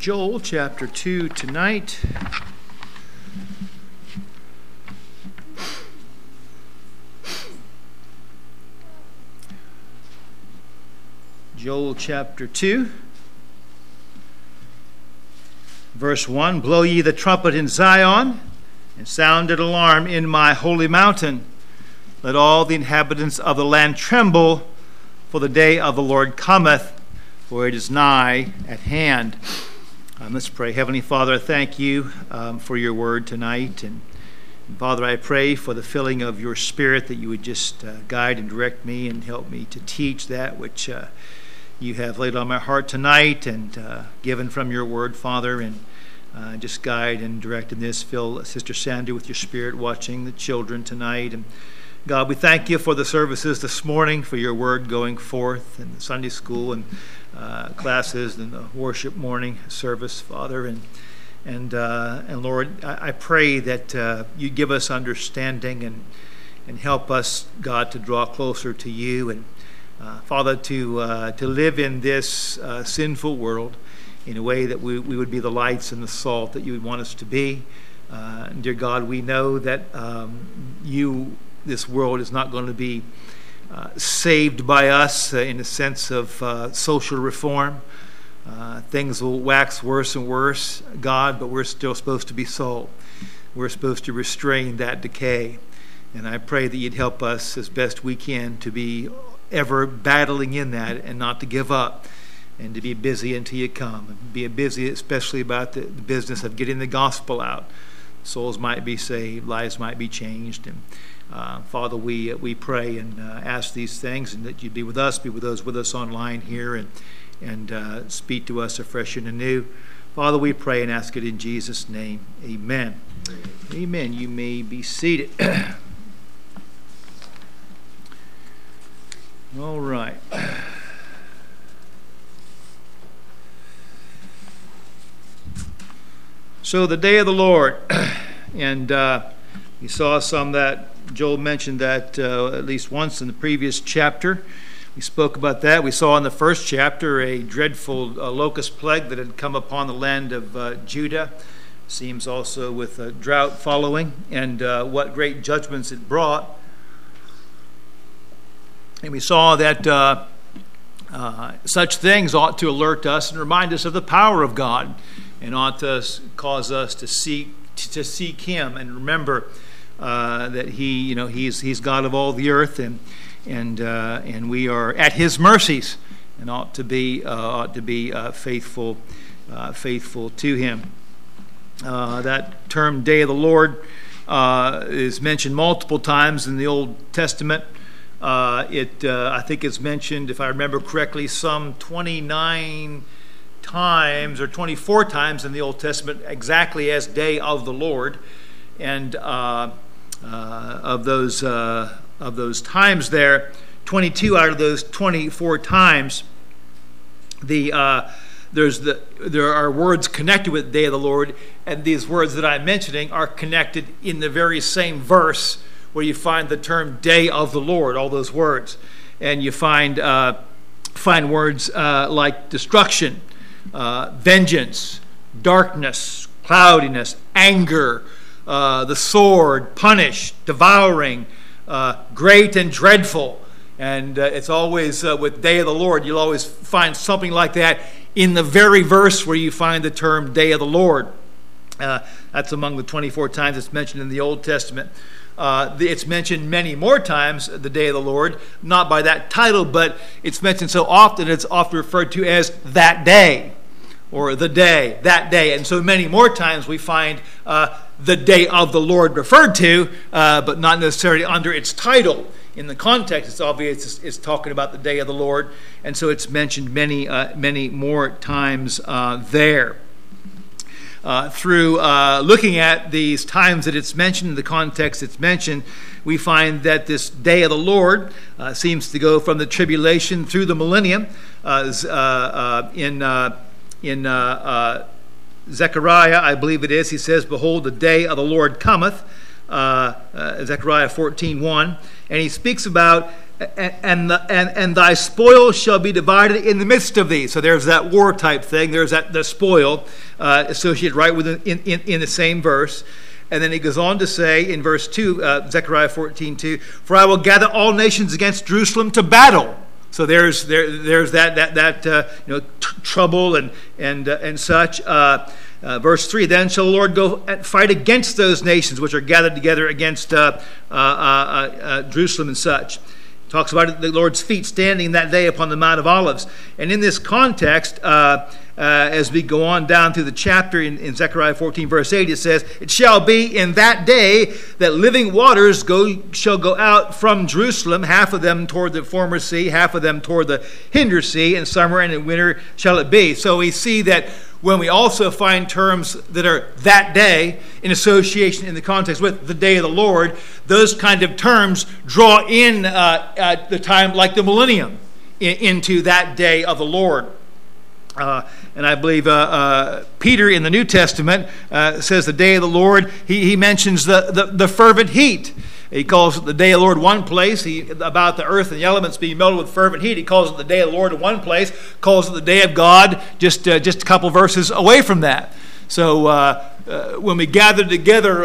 Joel chapter 2 tonight. Joel chapter 2, verse 1 Blow ye the trumpet in Zion, and sound an alarm in my holy mountain. Let all the inhabitants of the land tremble, for the day of the Lord cometh, for it is nigh at hand. Um, let's pray. Heavenly Father, I thank you um, for your word tonight. And, and, Father, I pray for the filling of your spirit that you would just uh, guide and direct me and help me to teach that which. Uh, you have laid on my heart tonight and uh, given from your word, Father, and uh, just guide and direct in this. Fill Sister Sandy with your spirit, watching the children tonight. And God, we thank you for the services this morning, for your word going forth in the Sunday school and uh, classes and the worship morning service, Father. And and uh, and Lord, I, I pray that uh, you give us understanding and and help us, God, to draw closer to you and uh, Father, to, uh, to live in this sinful world in a way that we, we would be the lights and the salt that you would want us to be. Dear God, we know that um, you, this world, is not going to be uh, saved by us uh, in a sense of social reform. things will wax worse and worse, God, but we're still supposed to be salt. We're supposed to restrain that decay. And I pray that you'd help us as best we can to be ever battling in that and not to give up and to be busy until you come. And Be busy, especially about the, the business of getting the gospel out. Souls might be saved, lives might be changed. And uh, Father, we, uh, we pray and uh, ask these things and that you be with us, be with those with us online here, and, and uh, speak to us afresh and anew. Father, we pray and ask it in Jesus' name. Amen. Amen. You may be seated. All right. So the day of the Lord, and uh, we saw some that Joel mentioned that uh, at least once in the previous chapter. We spoke about that. We saw in the first chapter a dreadful uh, locust plague that had come upon the land of uh, Judah. Seems also with a drought following, and uh, what great judgments it brought. And we saw that uh, uh, such things ought to alert us and remind us of the power of God and ought to cause us to seek, to seek Him and remember uh, that He, you know, He's, he's God of all the earth and, and, uh, and we are at His mercies and ought to be, uh, ought to be uh, faithful, faithful to Him. that term, Day of the Lord, is mentioned multiple times in the Old Testament. Uh, it, uh, I think it's mentioned, if I remember correctly, some 29 times or 24 times in the Old Testament, exactly as Day of the Lord. And uh, uh of those uh, of those times there, 22 out of those 24 times, the uh, there's the there are words connected with the Day of the Lord, and these words that I'm mentioning are connected in the very same verse where you find the term day of the Lord, all those words. And you find, uh, find words uh, like destruction, uh, vengeance, darkness, cloudiness, anger, uh, the sword, punish, devouring, uh, great and dreadful. And uh, it's always with day of the Lord, you'll always find something like that in the very verse where you find the term day of the Lord. that's among the 24 times it's mentioned in the Old Testament. Uh, it's mentioned many more times, the day of the Lord, not by that title, but it's mentioned so often it's often referred to as that day or the day, that day. And so many more times we find uh, the day of the Lord referred to, uh, but not necessarily under its title. In the context, it's obvious it's, it's, talking about the day of the Lord, and so it's mentioned many, uh, many more times uh, there uh, through uh, looking at these times that it's mentioned, the context it's mentioned, we find that this day of the Lord uh, seems to go from the tribulation through the millennium. In in Zechariah, I believe it is, he says, Behold, the day of the Lord cometh. Zechariah 14 1. And he speaks about and, the, and, and thy spoil shall be divided in the midst of thee. So there's that war type thing. There's that the spoil uh, associated right within in, in, in the same verse. And then he goes on to say in verse 2, uh, Zechariah 14, 2, For I will gather all nations against Jerusalem to battle. So there's, there, there's that, that, that uh, you know, t- trouble and, and, uh, and such. Uh, uh, verse 3 Then shall the Lord go fight against those nations which are gathered together against uh, uh, Jerusalem and such. Talks about the Lord's feet standing that day upon the Mount of Olives. And in this context, uh, as we go on down through the chapter in, in Zechariah 14, verse 8, it says, It shall be in that day that living waters go, shall go out from Jerusalem, half of them toward the former sea, half of them toward the hinder sea, in summer and in winter shall it be. So we see that when we also find terms that are that day in association in the context with the day of the Lord, those kind of terms draw in uh, the time like the millennium in, into that day of the Lord. Uh, and I believe uh, uh, Peter in the New Testament uh, says the day of the Lord, he, he mentions the, the, the, fervent heat. He calls it the day of the Lord one place, he, about the earth and the elements being melted with fervent heat. He calls it the day of the Lord in one place, calls it the day of God just, uh, just a couple verses away from that. So uh, uh, when we gather together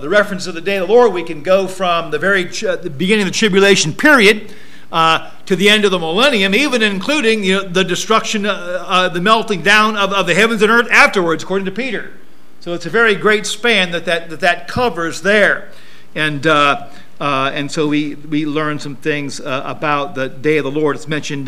the reference of the day of the Lord, we can go from the very the beginning of the tribulation period uh, to the end of the millennium, even including you know, the destruction, uh, uh, the melting down of, of the heavens and earth afterwards, according to Peter. So it's a very great span that that, that, that covers there. And, uh, uh, and so we, we learn some things uh, about the day of the Lord. It's mentioned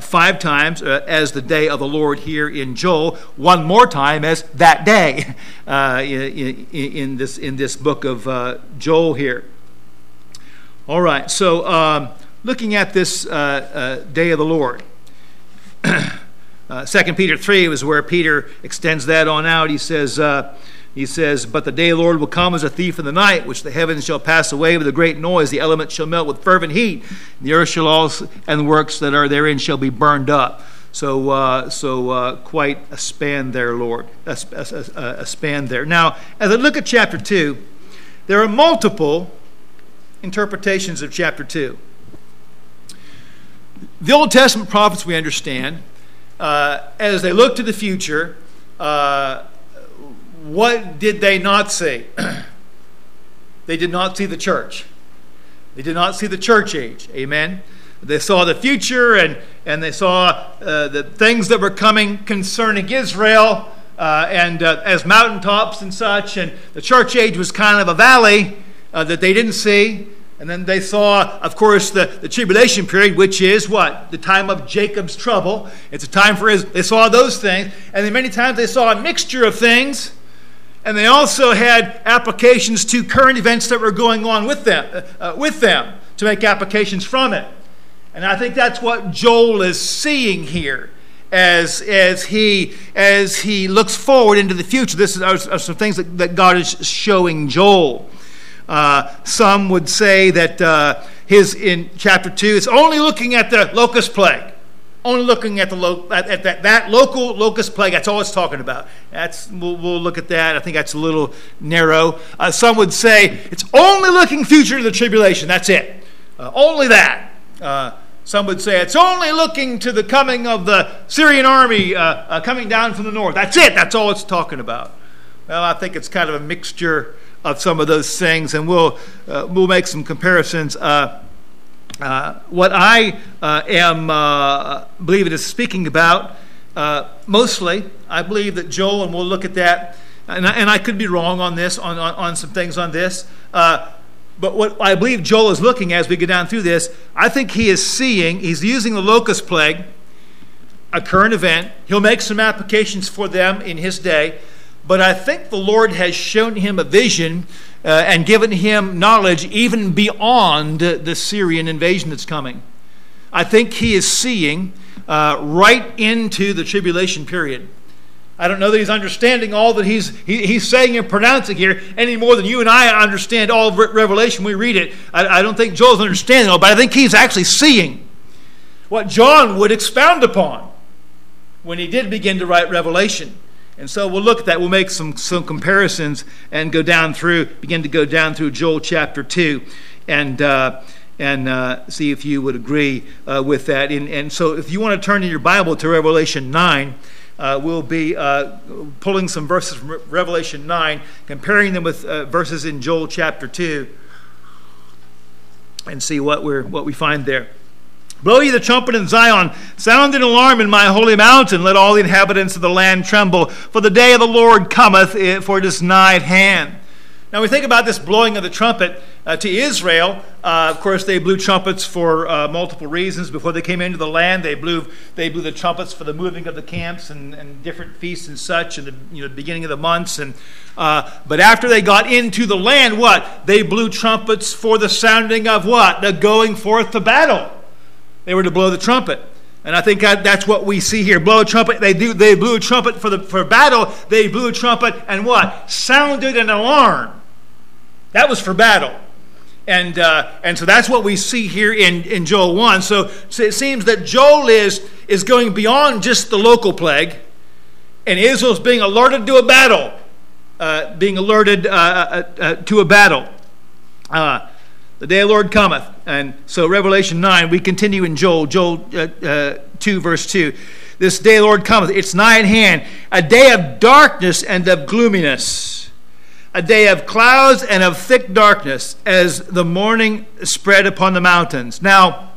five times as the day of the Lord here in Joel, one more time as that day in, in, this, in this book of Joel here. All right, so. Um, looking at this uh, uh, day of the Lord. uh, 2 Peter 3 was where Peter extends that on out. He says, uh, he says, But the day of the Lord will come as a thief in the night, which the heavens shall pass away with a great noise, the elements shall melt with fervent heat, the earth shall also, and the works that are therein shall be burned up. So, uh, so uh, quite a span there, Lord, a, a, a span there. Now, as I look at chapter 2, there are multiple interpretations of chapter 2. The Old Testament prophets, we understand, uh, as they look to the future, uh, what did they not see? they did not see the church. They did not see the church age. Amen. They saw the future and, and they saw uh, the things that were coming concerning Israel uh, and uh, as mountaintops and such. And the church age was kind of a valley uh, that they didn't see. And then they saw, of course, the, the tribulation period, which is what? The time of Jacob's trouble. It's a time for his, they saw those things. And then many times they saw a mixture of things. And they also had applications to current events that were going on with them, uh, uh, with them to make applications from it. And I think that's what Joel is seeing here as, as, he, as he looks forward into the future. This is, are, are some things that, that God is showing Joel. Uh, some would say that uh, his in chapter 2 is only looking at the locust plague. Only looking at the lo- at, at that, that local locust plague. That's all it's talking about. That's we'll, we'll look at that. I think that's a little narrow. Uh, some would say it's only looking future to the tribulation. That's it. Uh, only that. Uh, some would say it's only looking to the coming of the Assyrian army uh, coming down from the north. That's it. That's all it's talking about. Well, I think it's kind of a mixture of some of those things, and we'll uh, we'll make some comparisons. Uh, uh, what I uh, am uh, believe it is speaking about uh, mostly, I believe that Joel, and we'll look at that, and I, and I could be wrong on this, on, on, on some things on this. but what I believe Joel is looking as we go down through this, I think he is seeing, he's using the locust plague, a current event. He'll make some applications for them in his day. But I think the Lord has shown him a vision uh, and given him knowledge even beyond the Assyrian invasion that's coming. I think he is seeing uh, right into the tribulation period. I don't know that he's understanding all that he's, he, he's saying and pronouncing here any more than you and I understand all of Revelation. We read it. I, I don't think Joel's understanding all, but I think he's actually seeing what John would expound upon when he did begin to write Revelation. And so we'll look at that. We'll make some, some comparisons and go down through, begin to go down through Joel chapter 2 and, uh, and uh, see if you would agree uh, with that. And, and, so, if you want to turn in your Bible to Revelation 9, uh, we'll be uh, pulling some verses from Revelation 9, comparing them with uh, verses in Joel chapter 2, and see what, we're, what we find there. Blow ye the trumpet in Zion, sound an alarm in my holy mountain. Let all the inhabitants of the land tremble, for the day of the Lord cometh, eh, for it is nigh at hand. Now we think about this blowing of the trumpet uh, to Israel. Uh, of course, they blew trumpets for uh, multiple reasons. Before they came into the land, they blew they blew the trumpets for the moving of the camps and, and different feasts and such, in the you know, beginning of the months. And uh, but after they got into the land, what they blew trumpets for the sounding of what the going forth to battle. They were to blow the trumpet. And I think that's what we see here. Blow a trumpet. They do. They blew a trumpet for the for battle. They blew a trumpet and what? Sounded an alarm. That was for battle. And, uh, and so that's what we see here in, in Joel 1. So, so it seems that Joel is, is going beyond just the local plague, and Israel's being alerted to a battle, uh, being alerted uh, uh, uh to a battle. Uh, the day of the Lord cometh. And so, Revelation 9, we continue in Joel, Joel 2, verse 2. This day of the Lord cometh, it's nigh at hand, a day of darkness and of gloominess a day of clouds and of thick darkness as the morning spread upon the mountains. Now,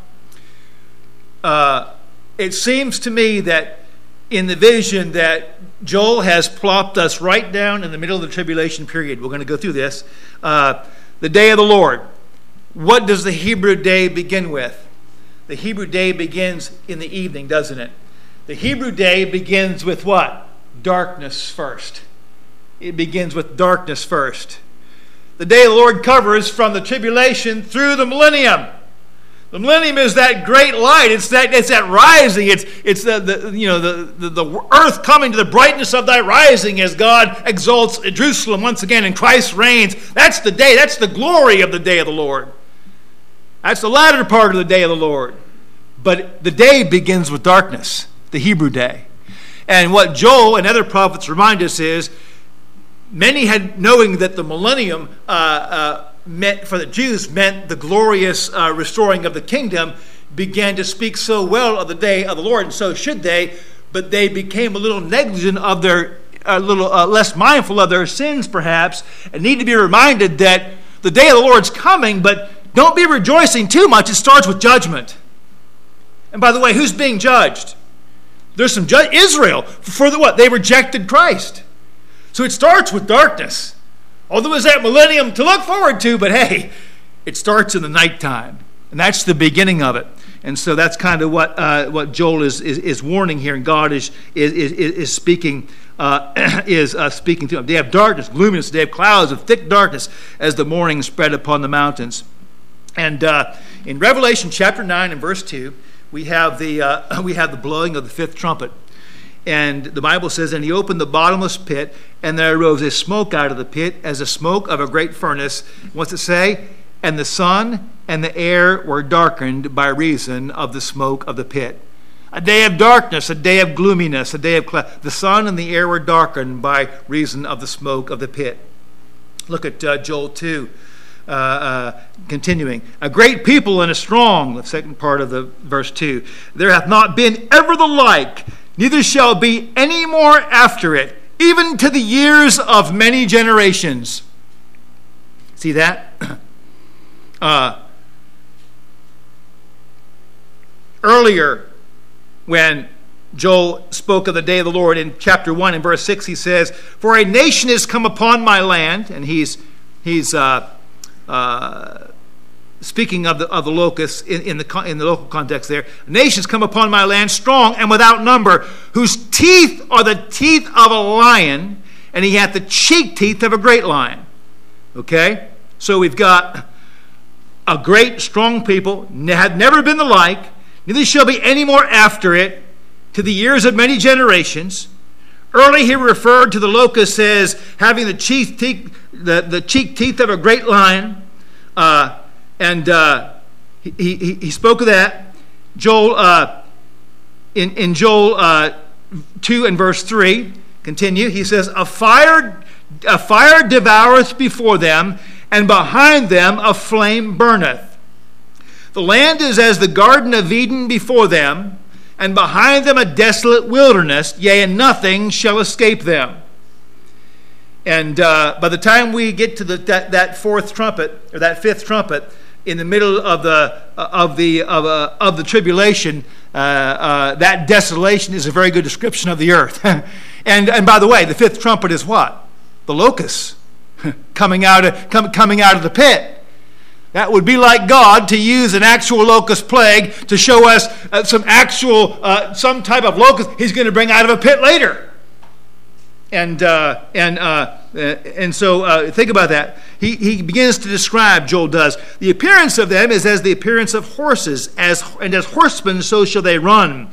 uh, it seems to me that in the vision that Joel has plopped us right down in the middle of the tribulation period. We're going to go through this. Uh, the day of the Lord. What does the Hebrew day begin with? The Hebrew day begins in the evening, doesn't it? The Hebrew day begins with what? Darkness first it begins with darkness first. The day the Lord covers from the tribulation through the millennium. The millennium is that great light. It's that, it's that rising. It's, it's the, the, you know, the, the, the earth coming to the brightness of thy rising as God exalts Jerusalem once again and Christ reigns. That's the day. That's the glory of the day of the Lord. That's the latter part of the day of the Lord. But the day begins with darkness, the Hebrew day. And what Joel and other prophets remind us is many had, knowing that the millennium uh, uh, meant, for the Jews meant the glorious uh, restoring of the kingdom, began to speak so well of the day of the Lord, and so should they, but they became a little negligent of their, a little uh, less mindful of their sins, perhaps, and need to be reminded that the day of the Lord's coming, but don't be rejoicing too much. It starts with judgment. And by the way, who's being judged? There's some Israel for the what? They rejected Christ. So it starts with darkness. Although there's that millennium to look forward to, but hey, it starts in the nighttime. And that's the beginning of it. And so that's kind of what, uh, what Joel is, is, is, warning here, and God is, is, is, is speaking. Uh, is uh, speaking to them. They have darkness, gloominess. They have clouds of thick darkness as the morning spread upon the mountains. And uh, in Revelation chapter nine and verse two, we have the uh, we have the blowing of the fifth trumpet. And the Bible says, And he opened the bottomless pit, and there arose a smoke out of the pit, as the smoke of a great furnace. What's it say? And the sun and the air were darkened by reason of the smoke of the pit. A day of darkness, a day of gloominess, a day of cloud. The sun and the air were darkened by reason of the smoke of the pit. Look at uh, Joel 2. Uh, uh, continuing, a great people and a strong, the second part of the verse 2. There hath not been ever the like, neither shall be any more after it, even to the years of many generations. See that? Uh, earlier, when Joel spoke of the day of the Lord in chapter 1 and verse 6, he says, For a nation is come upon my land, and he's, he's uh, uh, speaking of the, of the locusts in, in, the, in the local context there, nations come upon my land strong and without number, whose teeth are the teeth of a lion, and he hath the cheek teeth of a great lion. Okay? So we've got a great, strong people, had never been the like, neither shall be any more after it, to the years of many generations. Early he referred to the locust as having the cheek teeth, the, the cheek teeth of a great lion. Uh, and uh, he, he, he, spoke of that. Joel, uh, in, in Joel uh, 2 and verse 3, continue, he says, A fire, a fire devoureth before them, and behind them a flame burneth. The land is as the Garden of Eden before them, and behind them a desolate wilderness, yea, and nothing shall escape them. And uh, by the time we get to the, that, that fourth trumpet, or that fifth trumpet, in the middle of the, uh, of the, of, uh, of the tribulation, uh, uh, that desolation is a very good description of the earth. and, and by the way, the fifth trumpet is what? The locusts coming, out of, com, coming out of the pit. That would be like God to use an actual locust plague to show us uh, some actual, uh, some type of locust he's going to bring out of a pit later. And, uh, and, uh, uh, and so uh, think about that. He, he begins to describe, Joel does, the appearance of them is as the appearance of horses, as, and as horsemen so shall they run.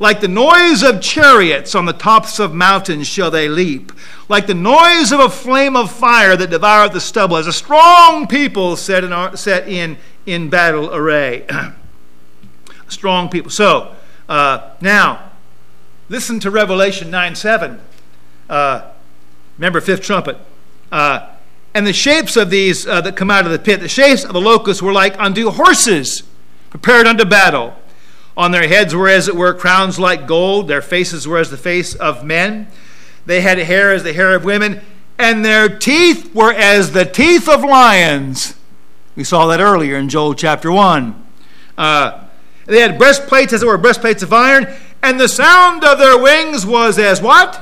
Like the noise of chariots on the tops of mountains shall they leap. Like the noise of a flame of fire that devoureth the stubble, as a strong people set in, set in, in battle array. strong people. So, uh, now, listen to Revelation 9 7. Uh, remember, fifth trumpet. Uh, and the shapes of these uh, that come out of the pit, the shapes of the locusts were like unto horses prepared unto battle. On their heads were, as it were, crowns like gold. Their faces were as the face of men. They had hair as the hair of women. And their teeth were as the teeth of lions. We saw that earlier in Joel chapter 1. Uh, they had breastplates, as it were, breastplates of iron. And the sound of their wings was as what?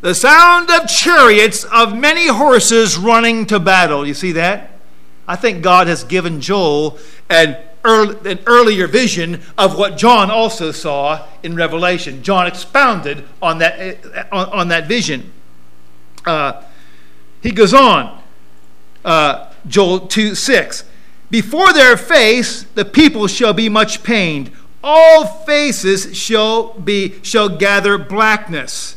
The sound of chariots of many horses running to battle. You see that? I think God has given Joel an early, an earlier vision of what John also saw in Revelation. John expounded on that, on, on that vision. Uh, he goes on, uh, Joel 2 6. Before their face the people shall be much pained. All faces shall be shall gather blackness.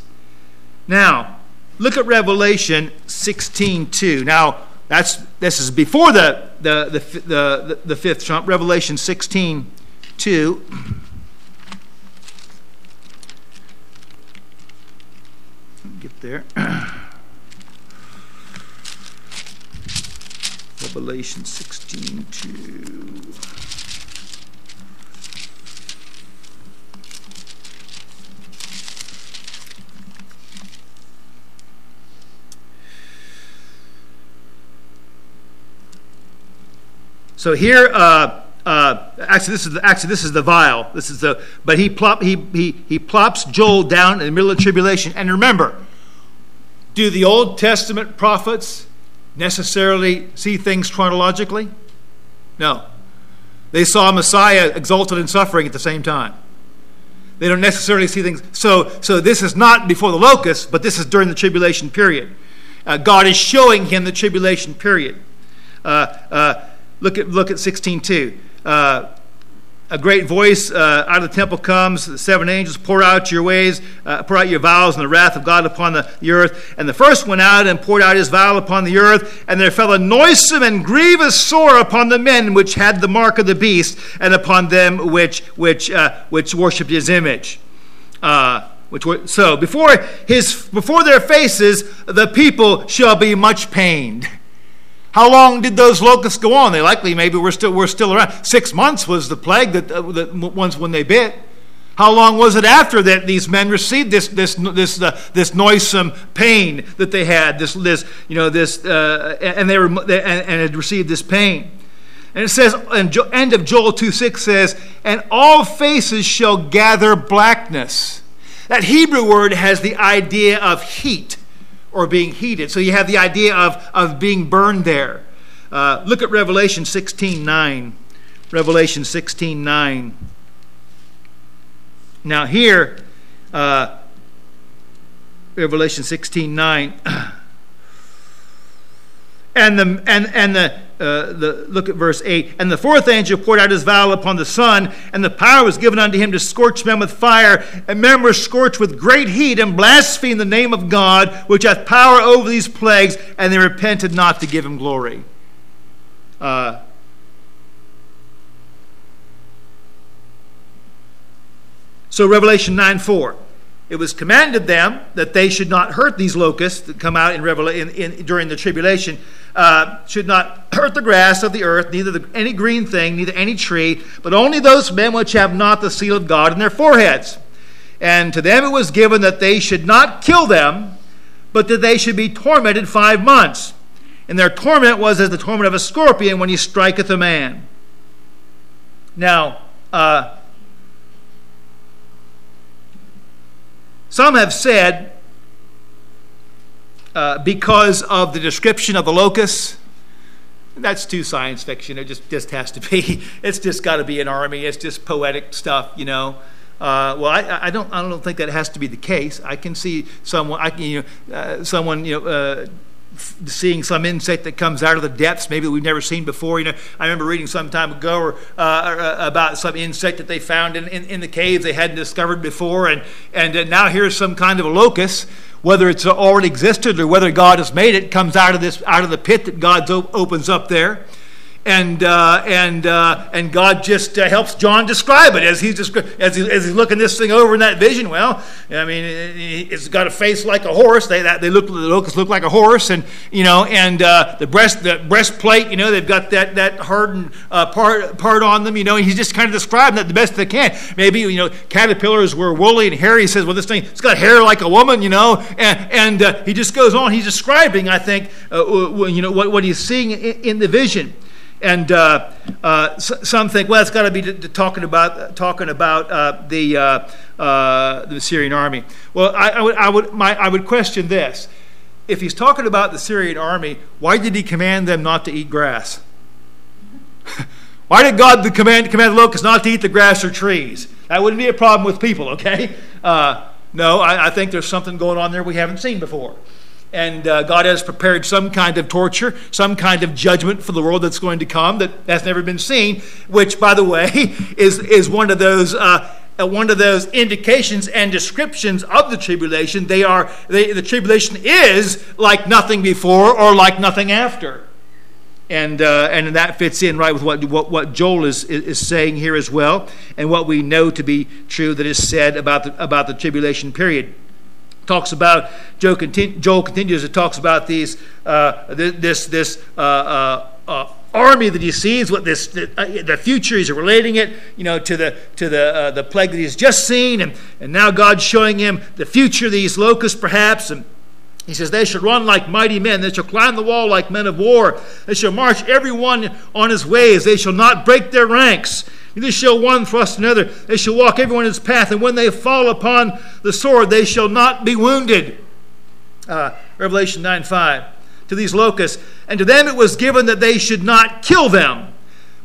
Now, look at Revelation 16 2. Now, that's, this is before the, the, the, the, the fifth trump, Revelation 16 2. Get there. Revelation 16 2. So here, uh, uh, actually, this is the, actually this is the vial. This is the but he plop he he he plops Joel down in the middle of tribulation. And remember, do the Old Testament prophets necessarily see things chronologically? No, they saw Messiah exalted in suffering at the same time. They don't necessarily see things. So so this is not before the locust, but this is during the tribulation period. Uh, God is showing him the tribulation period. Uh, uh Look at, look at 16.2. Uh, a great voice uh, out of the temple comes. The seven angels pour out your ways, uh, pour out your vows, and the wrath of God upon the, the, earth. And the first went out and poured out his vial upon the earth, and there fell a noisome and grievous sore upon the men which had the mark of the beast, and upon them which which uh, which worshipped his image. Uh, which were, so before his before their faces the people shall be much pained. How long did those locusts go on? They likely maybe we're still we're still around. Six months was the plague that uh, the ones when they bit. How long was it after that these men received this this this uh, this noisome pain that they had? This this you know this uh, and they were and, and had received this pain. And it says, and end of Joel 2 6 says, and all faces shall gather blackness. That Hebrew word has the idea of heat or being heated. So you have the idea of, of being burned there. Uh, look at Revelation 16 9. Revelation 16 9. Now, here, uh, Revelation 16 9. and the, and, and the, uh, the, look at verse 8. And the fourth angel poured out his vial upon the sun, and the power was given unto him to scorch men with fire. And men were scorched with great heat, and blasphemed the name of God, which hath power over these plagues, and they repented not to give him glory. Uh, so, Revelation 9 4. It was commanded them that they should not hurt these locusts that come out in, in, in during the tribulation, uh, should not hurt the grass of the earth, neither the, any green thing, neither any tree, but only those men which have not the seal of God in their foreheads. And to them it was given that they should not kill them, but that they should be tormented five months. And their torment was as the torment of a scorpion when he striketh a man. Now, uh, some have said, uh, because of the description of the locusts, that's too science fiction. It just, just has to be. It's just got to be an army. It's just poetic stuff, you know. Uh, well, I, I, don't. I don't think that has to be the case. I can see someone. I can, you know, uh, someone, you know, uh, seeing some insect that comes out of the depths, maybe we've never seen before. You know, I remember reading some time ago or, uh, uh about some insect that they found in, in, in, the caves they hadn't discovered before, and and uh, now here's some kind of a locust. Whether it's already existed or whether God has made it, comes out of this out of the pit that God opens up there and uh, and uh, and God just uh, helps John describe it as he's descri- as, he, as he's looking this thing over in that vision. Well, I mean, it's got a face like a horse. They that, they look the locusts look like a horse, and you know, and uh, the breast the breastplate. You know, they've got that that hardened uh, part part on them. You know, and he's just kind of describing that the best they can. Maybe you know, caterpillars were woolly and hairy. He says, well, this thing it's got hair like a woman. You know, and and uh, he just goes on. He's describing, I think, you know, what what he's seeing in, in the vision. And uh, uh, some think, well, it's got to be talking about talking about uh, the uh, uh, the Assyrian army. Well, I, I, would I would my, I would question this: if he's talking about the Assyrian army, why did he command them not to eat grass? why did God command command locusts not to eat the grass or trees? That wouldn't be a problem with people, okay? Uh, no, I, I think there's something going on there we haven't seen before and uh, God has prepared some kind of torture, some kind of judgment for the world that's going to come that has never been seen, which, by the way, is, is one of those. Uh, uh, one of those indications and descriptions of the tribulation, they are they, the tribulation is like nothing before or like nothing after, and uh, and that fits in right with what what, what Joel is, is, saying here as well, and what we know to be true that is said about the about the tribulation period talks about Joel, continu- Joel continues. It talks about these uh, this this uh, uh, uh, army that he sees. What this the, future he's relating it, you know, to the to the uh, the plague that he's just seen, and and now God's showing him the future. These locusts, perhaps, and. He says, They shall run like mighty men. They shall climb the wall like men of war. They shall march every one on his ways. They shall not break their ranks. Neither shall one thrust another. They shall walk everyone in his path, and when they fall upon the sword, they shall not be wounded. Uh, Revelation 9 5. To these locusts, and to them it was given that they should not kill them,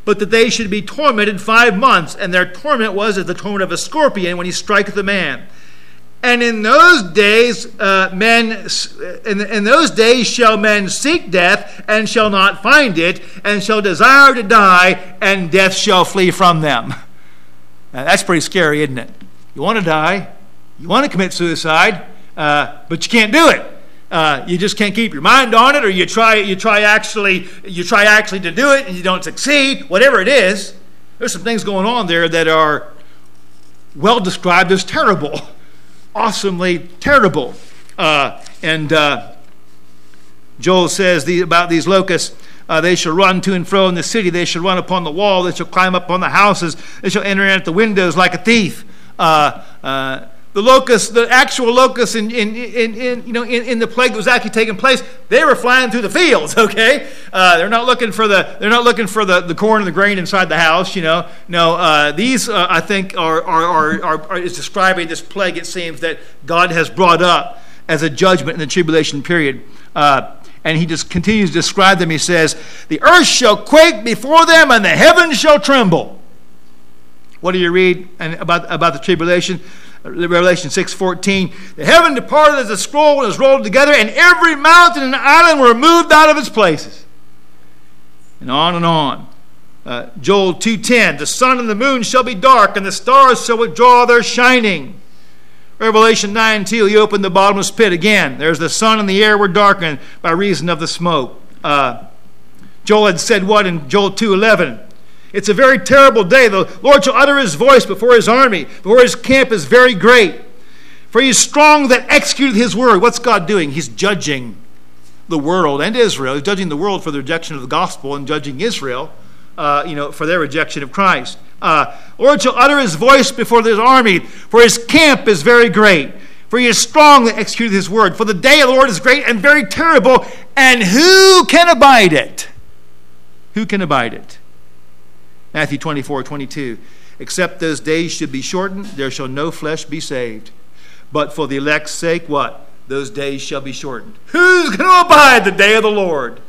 but that they should be tormented five months. And their torment was as the torment of a scorpion when he striketh a man. And in those days, uh, men, in, in those days shall men seek death and shall not find it, and shall desire to die, and death shall flee from them. Now, that's pretty scary, isn't it? You want to die, you want to commit suicide, uh, but you can't do it. Uh, you just can't keep your mind on it, or you try, you try actually, you try actually to do it, and you don't succeed. Whatever it is, there's some things going on there that are well described as terrible awesomely terrible. Uh, and uh, Joel says the, about these locusts. Uh, they shall run to and fro in the city. They shall run upon the wall. They shall climb up on the houses. They shall enter in at the windows like a thief. Uh, uh, the locusts, the actual locusts in, in, in, in, you know, in, in the plague that was actually taking place, they were flying through the fields, okay? Uh, they're not looking for the, they're not looking for the, the corn and the grain inside the house, you know. No, uh, these, uh, I think, are, are, are, are, are, is describing this plague, it seems, that God has brought up as a judgment in the tribulation period. Uh, and he just continues to describe them. He says, The earth shall quake before them, and the heavens shall tremble. What do you read about, about the tribulation? Revelation 6.14, the heaven departed as a scroll was rolled together, and every mountain and island were moved out of its places. And on and on. Uh, Joel 2.10, the sun and the moon shall be dark, and the stars shall withdraw their shining. Revelation 9 2, he opened the bottomless pit again. There's the sun and the air were darkened by reason of the smoke. Uh, Joel had said what in Joel 2.11? It's a very terrible day. The Lord shall utter his voice before his army, before his camp is very great. For he is strong that executed his word. What's God doing? He's judging the world and Israel. He's judging the world for the rejection of the gospel and judging Israel, uh, you know, for their rejection of Christ. Uh, Lord shall utter his voice before his army, for his camp is very great. For he is strong that executed his word. For the day of the Lord is great and very terrible, and who can abide it? Who can abide it? Matthew 24, 22. Except those days should be shortened, there shall no flesh be saved. But for the elect's sake, what? Those days shall be shortened. Who's going to abide the day of the Lord?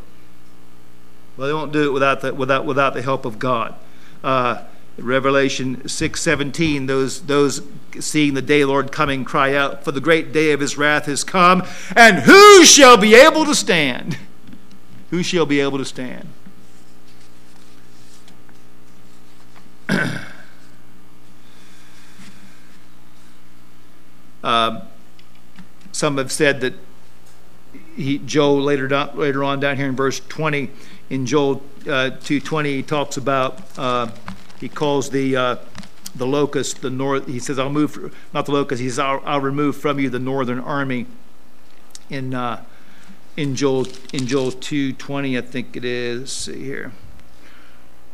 Well, they won't do it without the, without, without the help of God. Uh, Revelation 6:17 those those seeing the day Lord coming cry out for the great day of his wrath has come and who shall be able to stand who shall be able to stand um, some have said that he, Joel later later on down here in verse 20 in Joel uh, 2:20 he talks about uh, he calls the uh, the locust the north. He says, "I'll move not the locust." He says, "I'll, I'll remove from you the northern army." In uh, in Joel in Joel two twenty, I think it is. See here.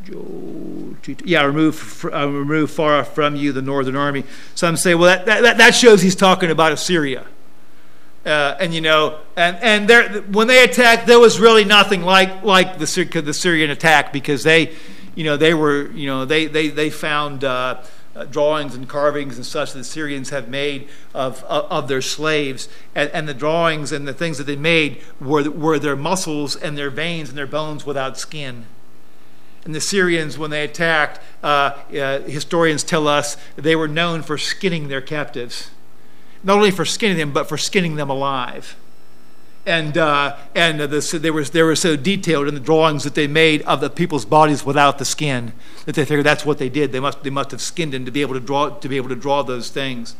Joel 2, yeah, remove uh, remove far from you the northern army. Some say, well, that, that, that shows he's talking about Assyria. Uh, and you know, and and there when they attacked, there was really nothing like like the the Assyrian attack because they you know, they were, you know, they, they, they found uh, uh, drawings and carvings and such that the Assyrians have made of, of, of their slaves. And, and, the drawings and the things that they made were, were their muscles and their veins and their bones without skin. And the Assyrians, when they attacked, uh, uh historians tell us they were known for skinning their captives. Not only for skinning them, but for skinning them alive and uh, and the, they were they were so detailed in the drawings that they made of the people's bodies without the skin that they figured that's what they did. They must they must have skinned them to be able to draw to be able to draw those things.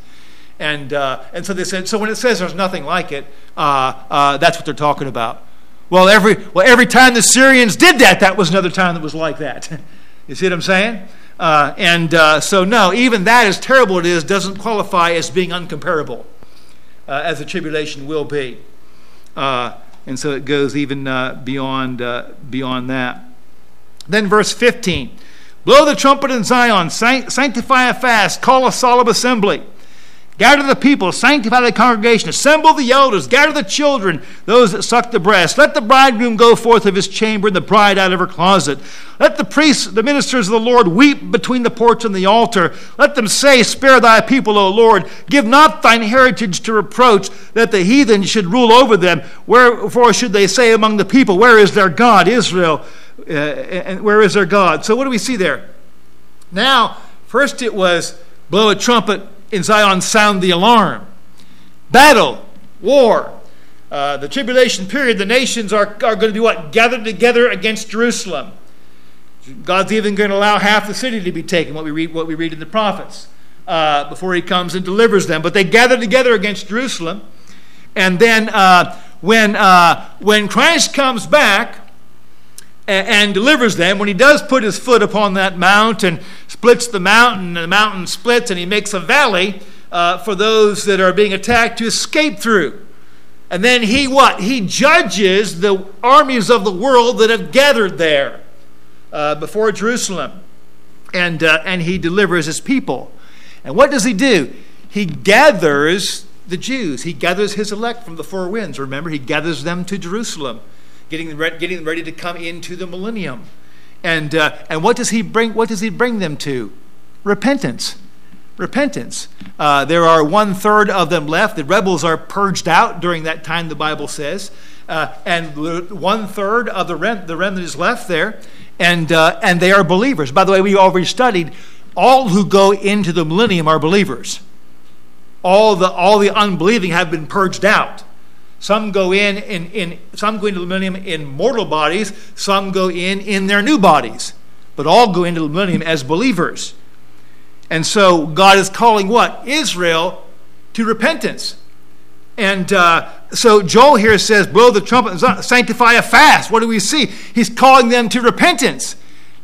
And uh, and so they said so when it says there's nothing like it, uh, uh that's what they're talking about. Well, every well every time the Assyrians did that, that was another time that was like that. you see what I'm saying? Uh, and uh, so no, even that as terrible it is doesn't qualify as being uncomparable, as the tribulation will be. Uh, and so it goes even uh, beyond, uh, beyond that. Then, verse 15 Blow the trumpet in Zion, sanctify a fast, call a solemn assembly. Gather the people, sanctify the congregation, assemble the elders, gather the children, those that suck the breast. Let the bridegroom go forth of his chamber and the bride out of her closet. Let the priests, the ministers of the Lord, weep between the porch and the altar. Let them say, Spare thy people, O Lord. Give not thine heritage to reproach, that the heathen should rule over them. Wherefore should they say among the people, Where is their God, Israel? Uh, and where is their God? So what do we see there? Now, first it was blow a trumpet in Zion sound the alarm. Battle, war, uh, the tribulation period, the nations are, are going to be what? Gathered together against Jerusalem. God's even going to allow half the city to be taken, what we read, what we read in the prophets, uh, before he comes and delivers them. But they gather together against Jerusalem. And then uh, when, uh, when Christ comes back, and, delivers them. When he does put his foot upon that mount and splits the mountain, and the mountain splits, and he makes a valley uh, for those that are being attacked to escape through. And then he what? He judges the armies of the world that have gathered there uh, before Jerusalem. And, uh, and he delivers his people. And what does he do? He gathers the Jews. He gathers his elect from the four winds. Remember, he gathers them to Jerusalem getting them, getting ready to come into the millennium. And, uh, and what, does he bring, what does he bring them to? Repentance. Repentance. Uh, there are one third of them left. The rebels are purged out during that time, the Bible says. Uh, and one third of the, rem- the remnant is left there. And, uh, and they are believers. By the way, we already studied all who go into the millennium are believers. All the, all the unbelieving have been purged out. Some go in, in, in some go into the millennium in mortal bodies, some go in in their new bodies, but all go into the millennium as believers. And so God is calling what? Israel to repentance. And uh, so Joel here says, blow the trumpet, sanctify a fast. What do we see? He's calling them to repentance.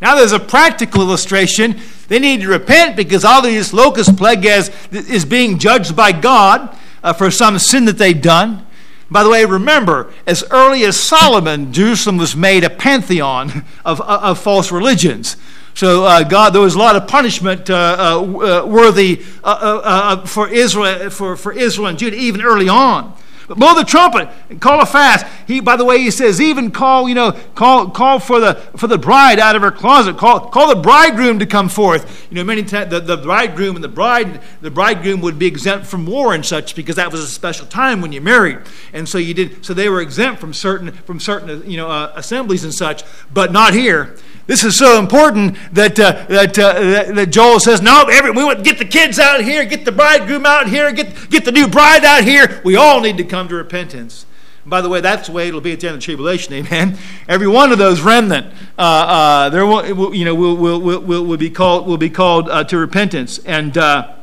Now there's a practical illustration. They need to repent because all these locust plague is, is being judged by God uh, for some sin that they've done. By the way, remember, as early as Solomon, Jerusalem was made a pantheon of, of false religions. So uh, God, there was a lot of punishment uh, uh, uh worthy uh, uh, for Israel, for, for Israel and Judah, even early on. Blow the trumpet and call a fast. He, by the way, he says, even call, you know, call, call for the for the bride out of her closet. Call, call the bridegroom to come forth. You know, many times the, the bridegroom and the bride, the bridegroom would be exempt from war and such because that was a special time when you married, and so you did. So they were exempt from certain from certain you know uh, assemblies and such, but not here. This is so important that, uh, that, uh, that, that, Joel says, No, every, we want to get the kids out here, get the bridegroom out here, get, get the new bride out here. We all need to come to repentance. By the way, that's the way it'll be at the end of the tribulation, amen. Every one of those remnant, uh, uh, there will, you know, will, will, will, will be called, will be called uh, to repentance. And, uh,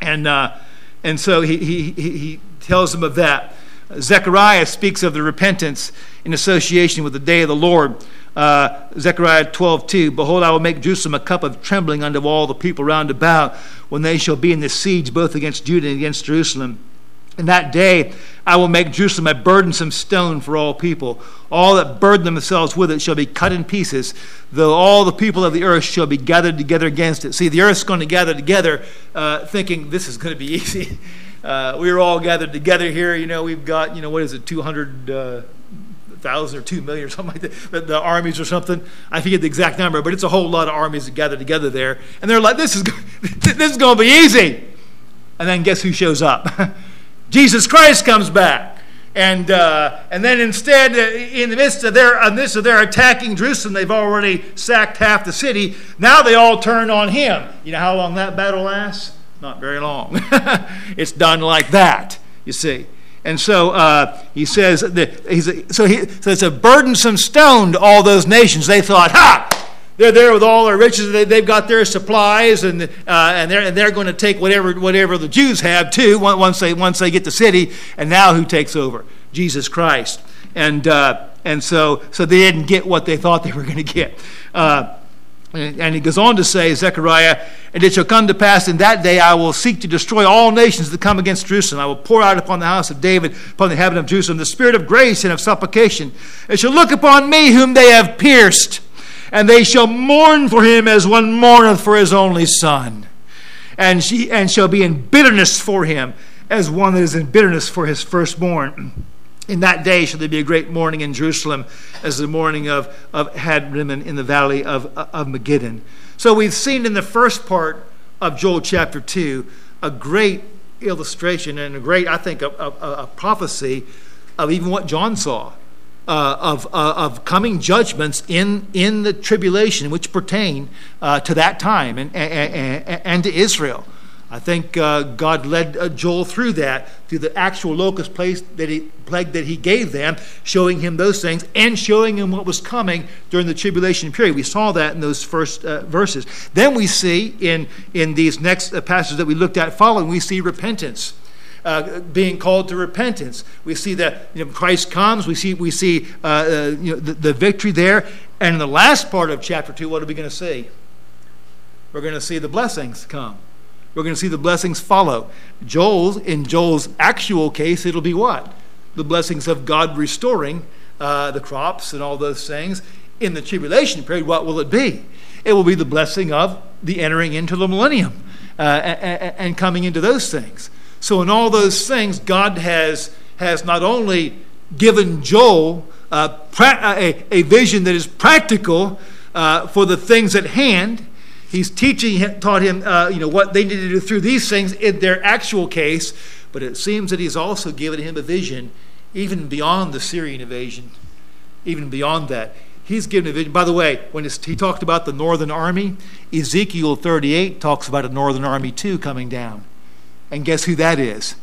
and, uh, and so he, he, he tells them of that. Zechariah speaks of the repentance in association with the day of the Lord. Uh, Zechariah 12, 2. Behold, I will make Jerusalem a cup of trembling unto all the people round about when they shall be in the siege both against Judah and against Jerusalem. In that day I will make Jerusalem a burdensome stone for all people. All that burden themselves with it shall be cut in pieces, though all the people of the earth shall be gathered together against it. See, the earth's going to gather together uh, thinking this is going to be easy. Uh, we are all gathered together here. You know, we've got, you know, what is it, 200. Uh, thousand or two million or something like that, the, the, armies or something. I forget the exact number, but it's a whole lot of armies that gather together there, and they're like, "This is this is going to be easy." And then guess who shows up? Jesus Christ comes back, and uh, and then instead, uh, in the midst of their in the midst of their attacking Jerusalem, they've already sacked half the city. Now they all turn on him. You know how long that battle lasts? Not very long. it's done like that. You see. And so uh, he says, that he's a, so, he, so it's a burdensome stone to all those nations. They thought, ha! They're there with all their riches. They, have got their supplies, and, uh, and, they're, and they're going to take whatever, whatever the Jews have too once they, once they get the city. And now who takes over? Jesus Christ. And, uh, and so, so they didn't get what they thought they were going to get. Uh, and he goes on to say, Zechariah, and it shall come to pass in that day I will seek to destroy all nations that come against Jerusalem. I will pour out upon the house of David, upon the heaven of Jerusalem, the spirit of grace and of supplication. They shall look upon me whom they have pierced, and they shall mourn for him as one mourneth for his only son. And, she, and shall be in bitterness for him, as one that is in bitterness for his firstborn. In that day shall there be a great mourning in Jerusalem as the mourning of, of Hadrimmon in the valley of, of Megiddon. So we've seen in the first part of Joel chapter 2 a great illustration and a great, I think, a, a, a prophecy of even what John saw. Uh, of, uh, of coming judgments in, in the tribulation which pertain uh, to that time and, and, and to Israel. I think uh, God led uh, Joel through that, through the actual locust place that he, plague that he gave them, showing him those things and showing him what was coming during the tribulation period. We saw that in those first uh, verses. Then we see in, in these next passages that we looked at following, we see repentance. Uh, being called to repentance. We see that you know, Christ comes. We see we see uh, uh, you know, the, the, victory there. And in the last part of chapter two, what are we going to see? We're going to see the blessings come. We're going to see the blessings follow. Joel's, in Joel's actual case, it'll be what? The blessings of God restoring uh, the crops and all those things. In the tribulation period, what will it be? It will be the blessing of the entering into the millennium uh, and, and coming into those things. So, in all those things, God has, has not only given Joel uh, pra- a, a, vision that is practical uh, for the things at hand, he's teaching, taught him, uh, you know, what they need to do through these things in their actual case. But it seems that he's also given him a vision, even beyond the Assyrian invasion, even beyond that. He's given a vision. By the way, when he talked about the northern army, Ezekiel 38 talks about a northern army too coming down. And guess who that is?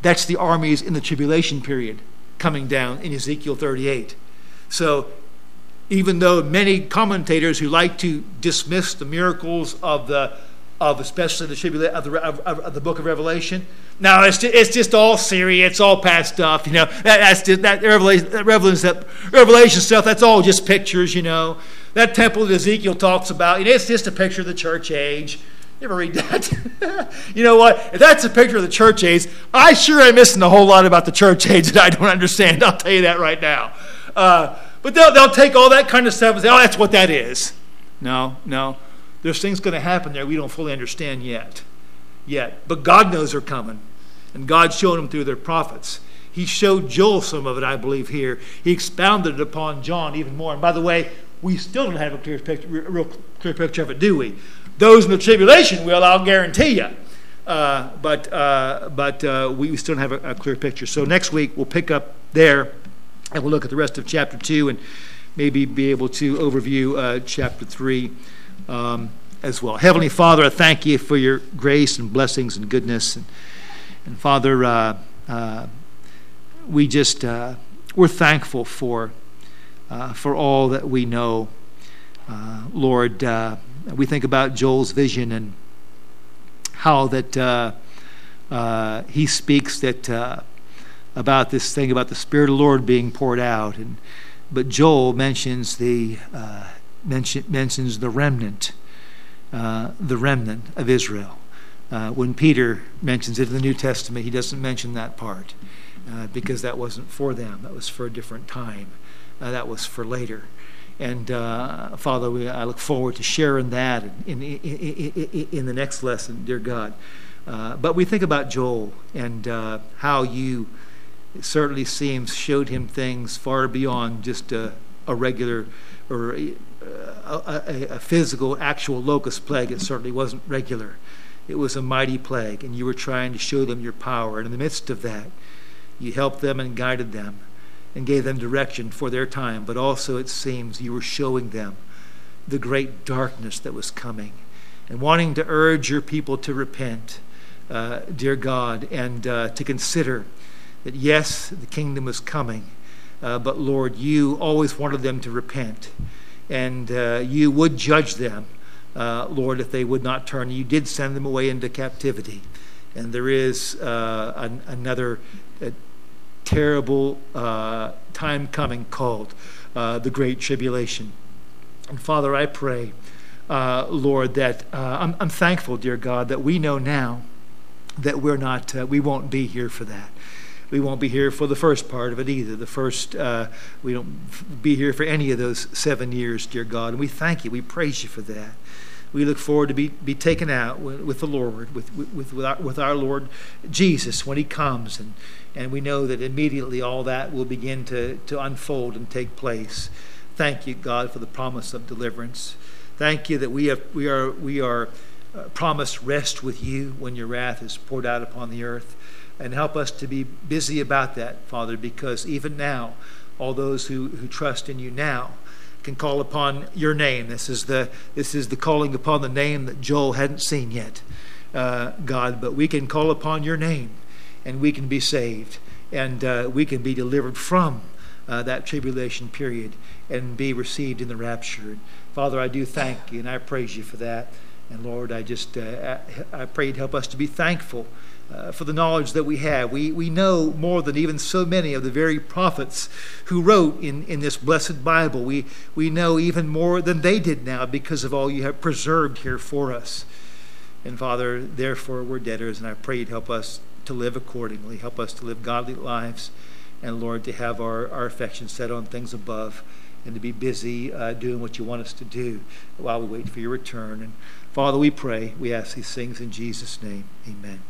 That's the armies in the tribulation period coming down in Ezekiel 38. So even though many commentators who like to dismiss the miracles of the of especially the tribulation of the, of, of the book of Revelation. No, it's just, it's just all Assyria. It's all past stuff. You know, that, that's just, that revelation, that revelation, revelation stuff. That's all just pictures. You know, that temple that Ezekiel talks about, it's just a picture of the church age. You ever read that? you know what? If that's a picture of the church age, I sure am missing a whole lot about the church age that I don't understand. I'll tell you that right now. Uh, but they'll, they'll take all that kind of stuff and say, oh, that's what that is. No, no. There's things going to happen there we don't fully understand yet. Yet. But God knows they're coming. And God's showing them through their prophets. He showed Joel some of it, I believe, here. He expounded it upon John even more. And by the way, we still don't have a clear picture, real clear picture of it, do we? Those in the tribulation will, I'll guarantee you. Uh, but uh, but uh, we still don't have a, a, clear picture. So next week we'll pick up there and we'll look at the rest of chapter 2 and maybe be able to overview uh, chapter 3 um, as well. Heavenly Father, I thank you for your grace and blessings and goodness. And, and Father, uh, uh, we just, we're thankful for, for all that we know. Lord, we think about Joel's vision and how that uh, uh, he speaks that uh, about this thing about the Spirit of the Lord being poured out, and but Joel mentions the uh, mention, mentions the remnant, uh, the remnant of Israel. Uh, when Peter mentions it in the New Testament, he doesn't mention that part because that wasn't for them; that was for a different time. That was for later. And uh, Father, we, I look forward to sharing that in, in, in, in the next lesson, dear God. Uh, but we think about Joel and uh, how you, it certainly seems, showed him things far beyond just a, a regular or a, a, a, physical, actual locust plague. It certainly wasn't regular. It was a mighty plague, and you were trying to show them your power. And in the midst of that, you helped them and guided them and gave them direction for their time, but also it seems you were showing them the great darkness that was coming and wanting to urge your people to repent, uh, dear God, and uh, to consider that yes, the kingdom was coming, uh, but Lord, you always wanted them to repent, and uh, you would judge them, uh, Lord, if they would not turn. You did send them away into captivity. And there is uh, an, another terrible uh, time coming called uh, the Great Tribulation. And Father, I pray, uh, Lord, that uh, I'm, I'm, thankful, dear God, that we know now that we're not, uh, we won't be here for that. We won't be here for the first part of it either. The first, uh, we don't be here for any of those seven years, dear God. And we thank you. We praise you for that we look forward to be, be taken out with, with the Lord, with, with, with, our, with our Lord Jesus when He comes. And, and we know that immediately all that will begin to, to unfold and take place. Thank you, God, for the promise of deliverance. Thank you that we, have, we are, we are uh, promised rest with you when your wrath is poured out upon the earth. And help us to be busy about that, Father, because even now, all those who, who trust in you now, can call upon your name. This is the this is the calling upon the name that Joel hadn't seen yet, uh, God. But we can call upon your name, and we can be saved, and uh, we can be delivered from uh, that tribulation period and be received in the rapture. Father, I do thank you and I praise you for that. And Lord, I just uh, I pray to help us to be thankful uh, for the knowledge that we have. We, we know more than even so many of the very prophets who wrote in, in this blessed Bible. We, we know even more than they did now because of all you have preserved here for us. And Father, therefore we're debtors, and I pray you'd help us to live accordingly. Help us to live godly lives, and Lord, to have our, our affection set on things above and to be busy uh, doing what you want us to do while we wait for your return. And Father, we pray, we ask these things in Jesus' name. Amen.